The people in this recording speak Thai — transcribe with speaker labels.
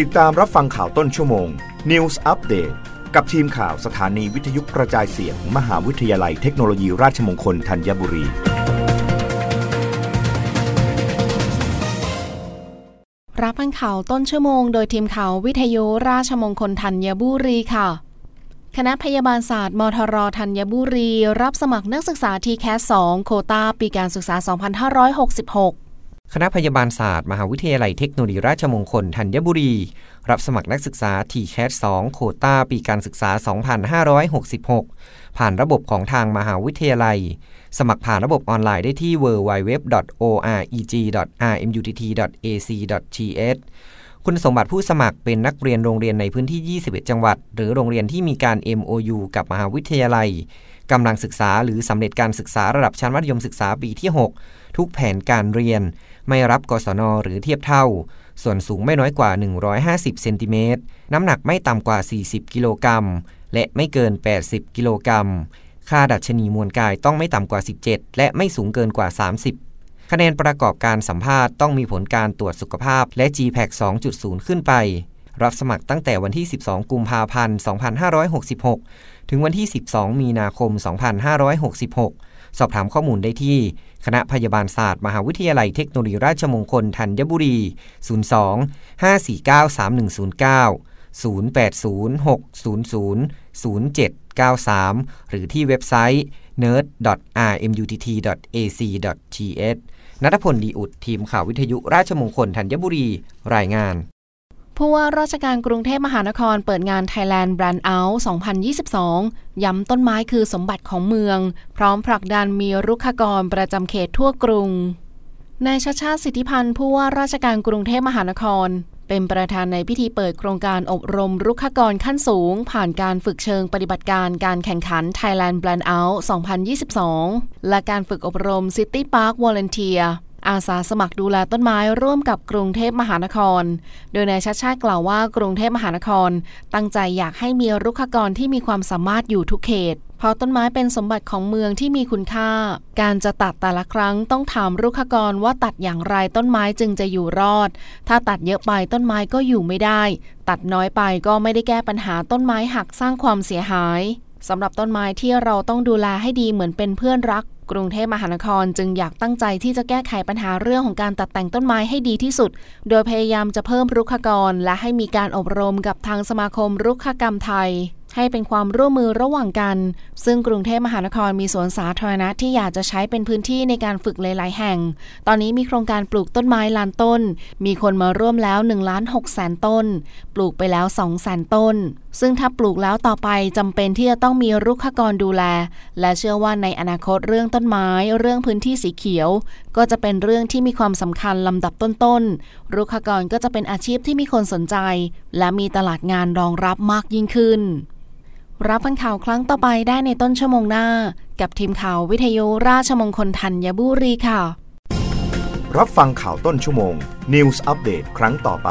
Speaker 1: ติดตามรับฟังข่าวต้นชั่วโมง News Update กับทีมข่าวสถานีวิทยุกระจายเสียงมมหาวิทยาลัยเทคโนโลยีราชมงคลธัญบุรี
Speaker 2: รับฟังข่าวต้นชั่วโมง โดยทีมข่าววิทยุราชมงคลธัญบุรีค่ะ คณะพยาบาลศาสตร์มทรธัญบุรี รับสมัครนักศึกษาทีแคส2โคตาปีการศึกษา 2566
Speaker 3: คณะพยาบาลศาสตร์ มหาวิทยาลัยเทคโนโลยีราชมงคลธัญบุรี รับสมัครนักศึกษา t c a t 2 โคตาปีการศึกษา 2566 ผ่านระบบของทางมหาวิทยาลัย สมัครผ่านระบบออนไลน์ได้ที่ www.oreg.rmutt.ac.th คุณสมบัติผู้สมัครเป็นนักเรียนโรงเรียนในพื้นที่ 21 จังหวัด หรือโรงเรียนที่มีการ MOU กับมหาวิทยาลัย กำลังศึกษาหรือสำเร็จการศึกษาระดับชั้นมัธยมศึกษาปีที่ 6 ทุกแผนการเรียน ไม่รับกศนหรือเทียบเท่า ส่วนสูงไม่น้อยกว่า 150 เซนติเมตร น้ำหนักไม่ต่ำกว่า 40 กิโลกรัม และไม่เกิน 80 กิโลกรัม ค่าดัชนีมวลกายต้องไม่ต่ำกว่า 17 และไม่สูงเกินกว่า 30คะแนนประกอบการสัมภาษณ์ต้องมีผลการตรวจสุขภาพและ GPAC 2.0 ขึ้นไป รับสมัครตั้งแต่วันที่ 12 กุมภาพันธ์ 2566 ถึงวันที่ 12 มีนาคม 2566 สอบถามข้อมูลได้ที่ คณะพยาบาลศาสตร์ มหาวิทยาลัยเทคโนโลยีราชมงคลธัญบุรี 02 549 3109 080600 0793 หรือที่เว็บไซต์ nerd.rmutt.ac.th นัทพลดีอุดทีมข่าววิทยุราชมงคลธัญบุรี รายงาน
Speaker 2: ผู้ว่าราชการกรุงเทพมหานครเปิดงาน Thailand Brand Out 2022 ย้ำต้นไม้คือสมบัติของเมือง พร้อมผลักดันมีรุกขกรประจำเขตทั่วกรุง นายชาชาติสิทธิพันธ์ผู้ว่าราชการกรุงเทพมหานคร เป็นประธานในพิธีเปิดโครงการอบรมรุกขกรขั้นสูง ผ่านการฝึกเชิงปฏิบัติการการแข่งขัน Thailand Brand Out 2022 และการฝึกอบรม City Park Volunteer อาสาสมัครดูแลต้นไม้ร่วมกับกรุงเทพมหานคร โดยนายชาติชาติกล่าวว่ากรุงเทพมหานคร ตั้งใจอยากให้มีรุกขกรที่มีความสามารถอยู่ทุกเขตเพราะต้นไม้เป็นสมบัติของเมืองที่มีคุณค่า การจะตัดแต่ละครั้งต้องถามรุกขกรว่าตัดอย่างไรต้นไม้จึงจะอยู่รอด ถ้าตัดเยอะไปต้นไม้ก็อยู่ไม่ได้ ตัดน้อยไปก็ไม่ได้แก้ปัญหาต้นไม้หักสร้างความเสียหายสำหรับต้นไม้ที่เราต้องดูแลให้ดีเหมือนเป็นเพื่อนรัก กรุงเทพมหานครจึงอยากตั้งใจที่จะแก้ไขปัญหาเรื่องของการตัดแต่งต้นไม้ให้ดีที่สุด โดยพยายามจะเพิ่มรุกขกร และให้มีการอบรมกับทางสมาคมรุกขกรรมไทยให้เป็นความร่วมมือระหว่างกัน ซึ่งกรุงเทพมหานครมีสวนสาธารณะที่อยากจะใช้เป็นพื้นที่ในการฝึกหลาย ๆ แห่ง ตอนนี้มีโครงการปลูกต้นไม้ล้านต้น มีคนมาร่วมแล้ว1ล้าน6แสนต้น ปลูกไปแล้ว2แสนต้น ซึ่งถ้าปลูกแล้วต่อไปจำเป็นที่จะต้องมีรุกขกรดูแล และเชื่อว่าในอนาคตเรื่องต้นไม้ เรื่องพื้นที่สีเขียว ก็จะเป็นเรื่องที่มีความสำคัญลำดับต้นๆรุกขกรก็จะเป็นอาชีพที่มีคนสนใจ และมีตลาดงานรองรับมากยิ่งขึ้น รับฟังข่าวครั้งต่อไปได้ในต้นชั่วโมงหน้า กับทีมข่าววิทยุราชมงคลธัญบุรีค่ะ
Speaker 1: รับฟังข่าวต้นชั่วโมง News อัปเดตครั้งต่อไป